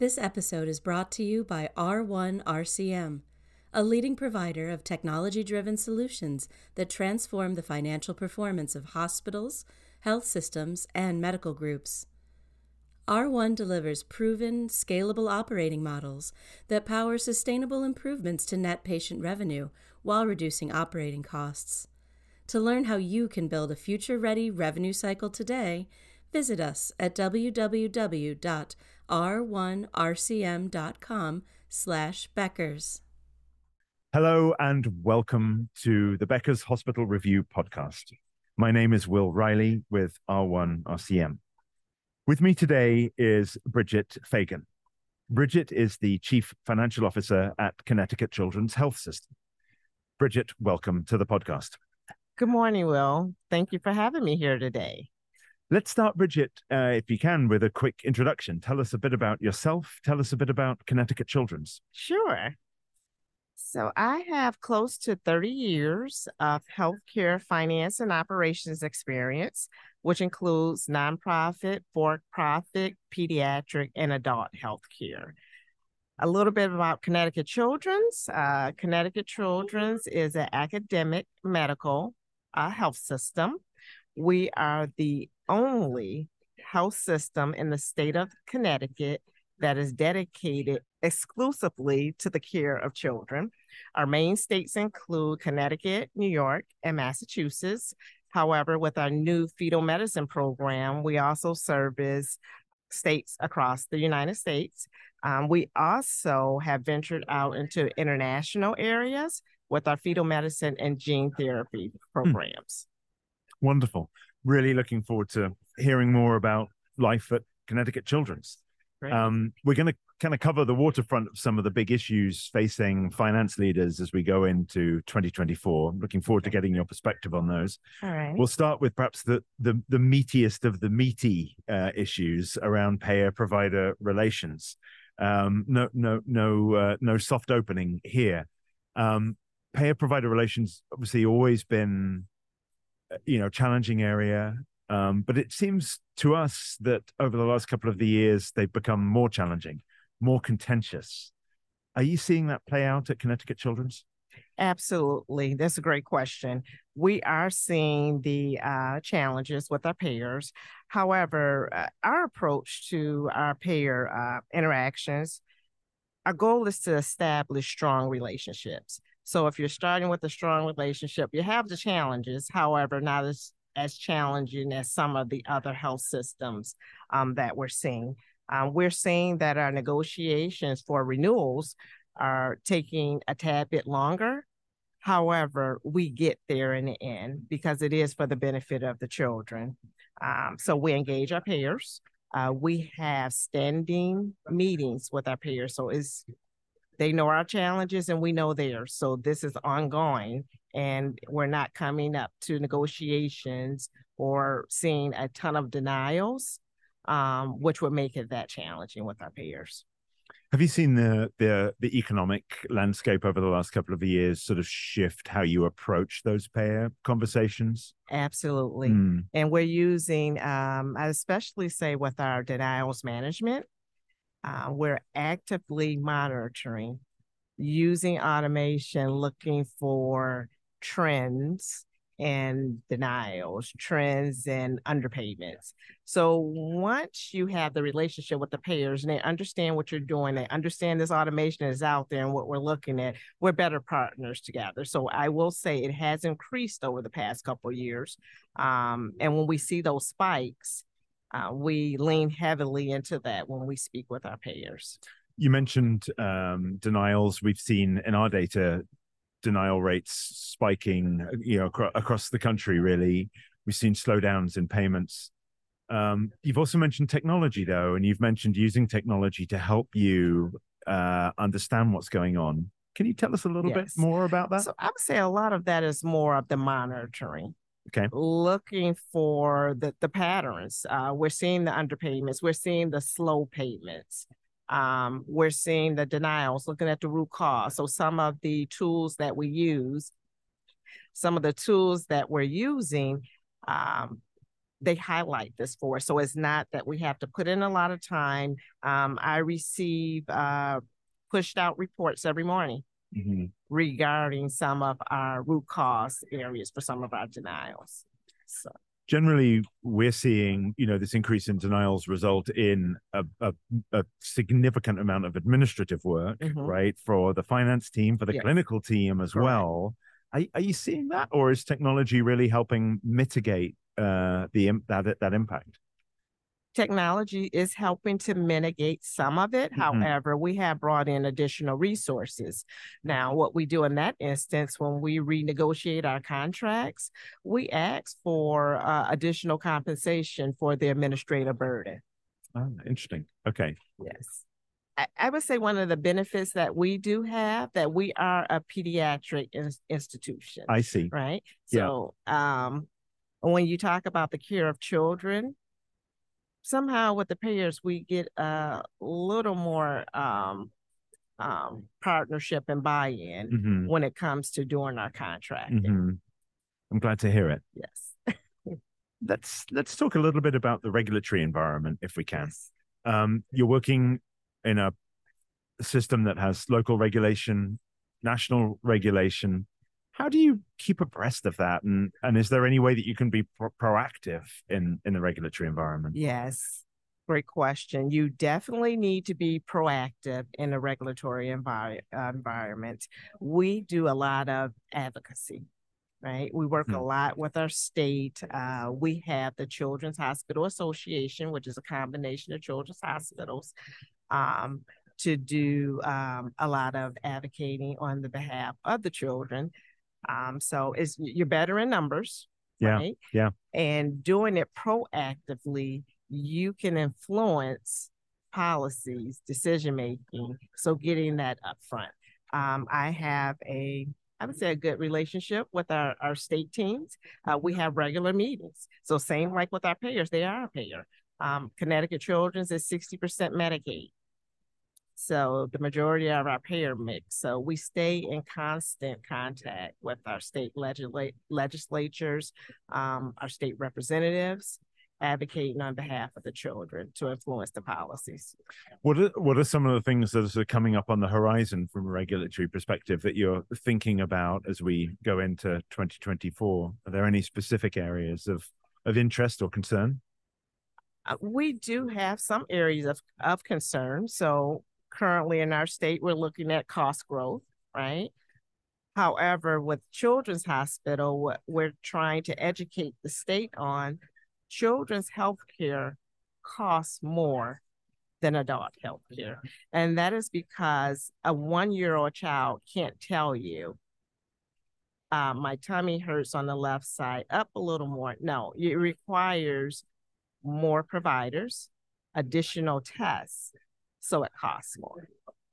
This episode is brought to you by R1 RCM, a leading provider of technology driven solutions that transform the financial performance of hospitals, health systems, and medical groups. R1 delivers proven, scalable operating models that power sustainable improvements to net patient revenue while reducing operating costs. To learn how you can build a future ready revenue cycle today, visit us at www.r1rcm.com slash Beckers. Hello and welcome to the Becker's Hospital Review podcast. My name is Will Riley with R1 RCM. With me today is Bridgett Feagin. Bridgett is the Chief Financial Officer at Connecticut Children's Health System. Bridgett, welcome to the podcast. Good morning, Will. Thank you for having me here today. Let's start, Bridgett, uh, if you can, with a quick introduction. Tell us a bit about yourself. Tell us a bit about Connecticut Children's. Sure. So, I have close to 30 years of healthcare finance and operations experience, which includes nonprofit, for profit, pediatric, and adult healthcare. A little bit about Connecticut Children's. Uh, Connecticut Children's is an academic medical uh, health system. We are the only health system in the state of Connecticut that is dedicated exclusively to the care of children. Our main states include Connecticut, New York, and Massachusetts. However, with our new fetal medicine program, we also service states across the United States. Um, we also have ventured out into international areas with our fetal medicine and gene therapy programs. Hmm. Wonderful. Really looking forward to hearing more about life at Connecticut Children's. Um, we're going to kind of cover the waterfront of some of the big issues facing finance leaders as we go into 2024. Looking forward to getting your perspective on those. All right. We'll start with perhaps the the, the meatiest of the meaty uh, issues around payer provider relations. Um, no, no, no, uh, no soft opening here. Um, payer provider relations obviously always been, you know, challenging area. Um, but it seems to us that over the last couple of the years, they've become more challenging, more contentious. Are you seeing that play out at Connecticut Children's? Absolutely. That's a great question. We are seeing the uh, challenges with our payers. However, uh, our approach to our payer uh, interactions, our goal is to establish strong relationships. So if you're starting with a strong relationship, you have the challenges, however, not as as challenging as some of the other health systems um, that we're seeing. Um, we're seeing that our negotiations for renewals are taking a tad bit longer. However, we get there in the end because it is for the benefit of the children. Um, so we engage our payers. Uh, we have standing meetings with our payers. So it's they know our challenges and we know theirs. So this is ongoing and we're not coming up to negotiations or seeing a ton of denials, um, which would make it that challenging with our payers. Have you seen the the the economic landscape over the last couple of years sort of shift how you approach those payer conversations? Absolutely, mm. and we're using, um, I especially say with our denials management, uh, we're actively monitoring using automation, looking for trends and denials, trends and underpayments. So once you have the relationship with the payers and they understand what you're doing, they understand this automation is out there and what we're looking at, we're better partners together. So I will say it has increased over the past couple years. Um, and when we see those spikes, uh, we lean heavily into that when we speak with our payers. You mentioned um, denials. We've seen in our data denial rates spiking, you know, acro- across the country. Really, we've seen slowdowns in payments. Um, you've also mentioned technology, though, and you've mentioned using technology to help you uh, understand what's going on. Can you tell us a little yes. bit more about that? So I would say a lot of that is more of the monitoring. Okay. Looking for the, the patterns. Uh, we're seeing the underpayments. We're seeing the slow payments. Um, we're seeing the denials, looking at the root cause. So some of the tools that we use, some of the tools that we're using, um, they highlight this for us. So it's not that we have to put in a lot of time. Um, I receive uh, pushed out reports every morning Mm-hmm. Regarding some of our root cause areas for some of our denials. So generally we're seeing you know this increase in denials result in a, a, a significant amount of administrative work Mhm. right for the finance team for the Yes. clinical team as Correct. well are, are you seeing that or is technology really helping mitigate uh the that that impact technology is helping to mitigate some of it. Mhm. However, we have brought in additional resources. Now, what we do in that instance, when we renegotiate our contracts, we ask for uh, additional compensation for the administrative burden. oh, interesting okay Yes. I, I would say one of the benefits that we do have that we are a pediatric ins- institution i see right? Yeah. So, um, when you talk about the care of children, somehow with the payers, we get a little more um, um, partnership and buy-in hmm when it comes to doing our contracting. hmm i'm glad to hear it Yes. let's let's talk a little bit about the regulatory environment if we can Yes. um, you're working in a system that has local regulation, national regulation. How do you keep abreast of that? And and is there any way that you can be pro- proactive in in the regulatory environment? Yes. Great question. You definitely need to be proactive in a regulatory envi- uh, environment. We do a lot of advocacy, right? We work a Hmm. lot with our state. Uh, we have the Children's Hospital Association, which is a combination of children's hospitals, um, to do um, a lot of advocating on the behalf of the children. Um, so it's you're better in numbers, Yeah, right? yeah. And doing it proactively, you can influence policies, decision making. So getting that upfront. Um, I have a I would say a good relationship with our, our state teams. Uh, we have regular meetings. So same like with our payers, they are a payer. Um, Connecticut Children's is 60% Medicaid. So the majority of our payer mix. So we stay in constant contact with our state legisla- legislatures, um, our state representatives, advocating on behalf of the children to influence the policies. What are what are some of the things that are coming up on the horizon from a regulatory perspective that you're thinking about as we go into 2024? Are there any specific areas of of interest or concern? Uh, we do have some areas of, of concern. So currently in our state, we're looking at cost growth, right? However, with Children's Hospital, what we're trying to educate the state on, children's health care costs more than adult health care. And that is because a one-year-old child can't tell you, uh, my tummy hurts on the left side, up a little more. No, it requires more providers, additional tests, so it costs more.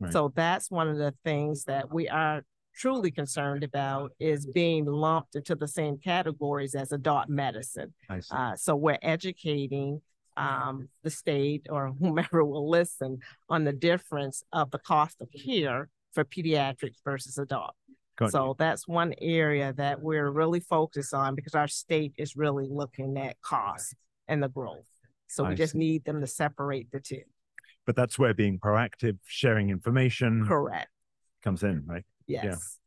Right. So that's one of the things that we are truly concerned about is being lumped into the same categories as adult medicine. Uh, so we're educating um, the state or whomever will listen on the difference of the cost of care for pediatrics versus adult. Got you. So that's one area that we're really focused on because our state is really looking at cost and the growth. So we I just see. need them to separate the two. But that's where being proactive, sharing information Correct. comes in, right? Yes.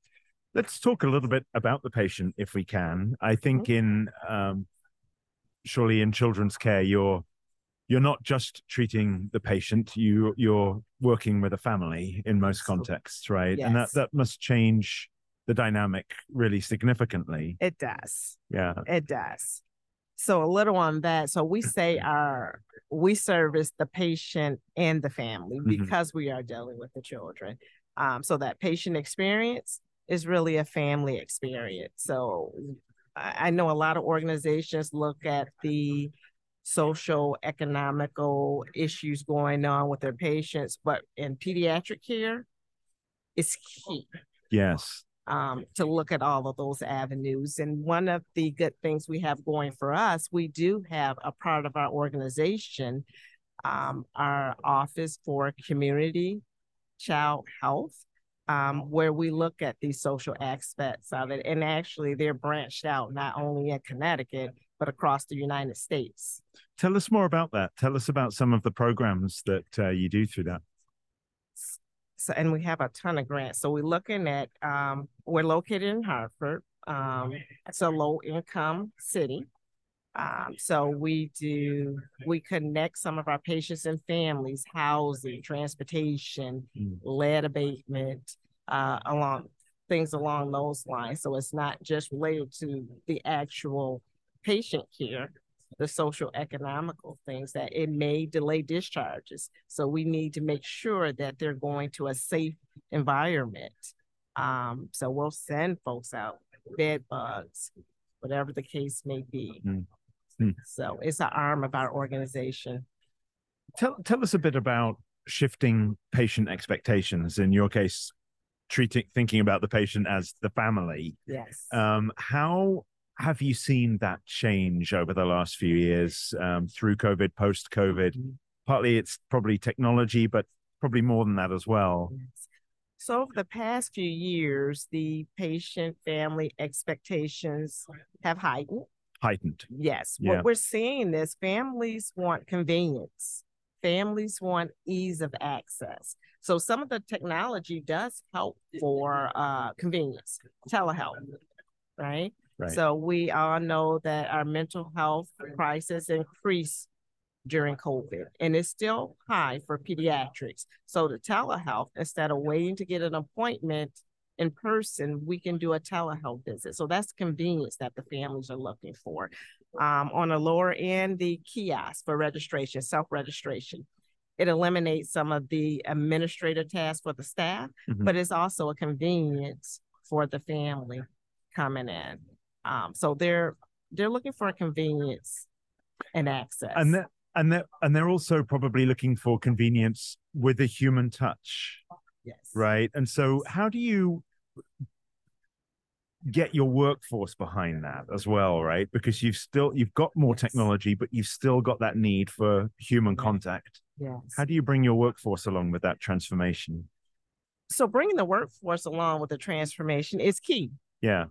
let's talk a little bit about the patient if we can i think in um surely in children's care you're you're not just treating the patient you you're working with a family in most contexts right yes. and that that must change the dynamic really significantly It does. yeah It does. So a little on that. So we say our we service the patient and the family Mhm. because we are dealing with the children. Um, so that patient experience is really a family experience. So I, I know a lot of organizations look at the social economical issues going on with their patients, but in pediatric care, it's key yes um, to look at all of those avenues. And one of the good things we have going for us, we do have a part of our organization, um, our Office for Community Child Health, um, where we look at these social aspects of it. And actually, they're branched out not only in Connecticut, but across the United States. Tell us more about that. Tell us about some of the programs that uh, you do through that. So, and we have a ton of grants. So we're looking at, um, we're located in Hartford. Um, it's a low income city. Um, so we do, we connect some of our patients and families, housing, transportation, Mm. lead abatement, uh, along things along those lines. So it's not just related to the actual patient care, the social economical things that it may delay discharges. So we need to make sure that they're going to a safe environment. Um, so we'll send folks out, bed bugs, whatever the case may be. Mm. Mm. So it's an arm of our organization. Tell tell us a bit about shifting patient expectations. In your case, treating thinking about the patient as the family. Yes. Um, how have you seen that change over the last few years um, through COVID, post COVID? Partly it's probably technology, but probably more than that as well. Yes. So over the past few years, the patient family expectations have heightened. Heightened. Yes, Yeah. what we're seeing is families want convenience. Families want ease of access. So some of the technology does help for uh, convenience, telehealth, right? Right. So we all know that our mental health crisis increased during COVID, and it's still high for pediatrics. So the telehealth, instead of waiting to get an appointment in person, we can do a telehealth visit. So that's convenience that the families are looking for. Um, on the lower end, the kiosk for registration, self-registration. It eliminates some of the administrative tasks for the staff, Mhm. but it's also a convenience for the family coming in. Um, so they're they're looking for convenience and access. And that and they're and they're also probably looking for convenience with a human touch, yes, right? And so, how do you get your workforce behind that as well, right? Because you've still you've got more Yes. technology, but you've still got that need for human contact. Yes. How do you bring your workforce along with that transformation? so bringing the workforce along with the transformation is key. Yeah,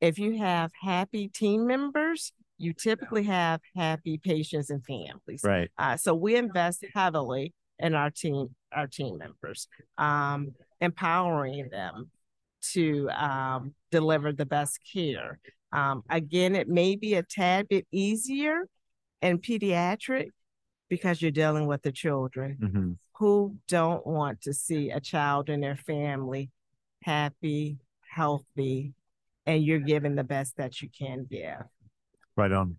If you have happy team members, you typically have happy patients and families. right. Uh, so we invest heavily in our team, our team members, um, empowering them to um, deliver the best care. Um, again, it may be a tad bit easier in pediatric because you're dealing with the children hmm who don't want to see a child and their family happy, healthy, and you're giving the best that you can give. Right on.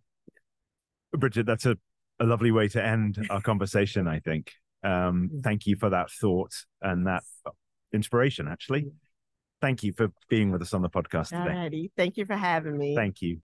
Bridgett, that's a, a lovely way to end our conversation, I think. Um, thank you for that thought and that inspiration, actually. Thank you for being with us on the podcast today. righty. Thank you for having me. Thank you.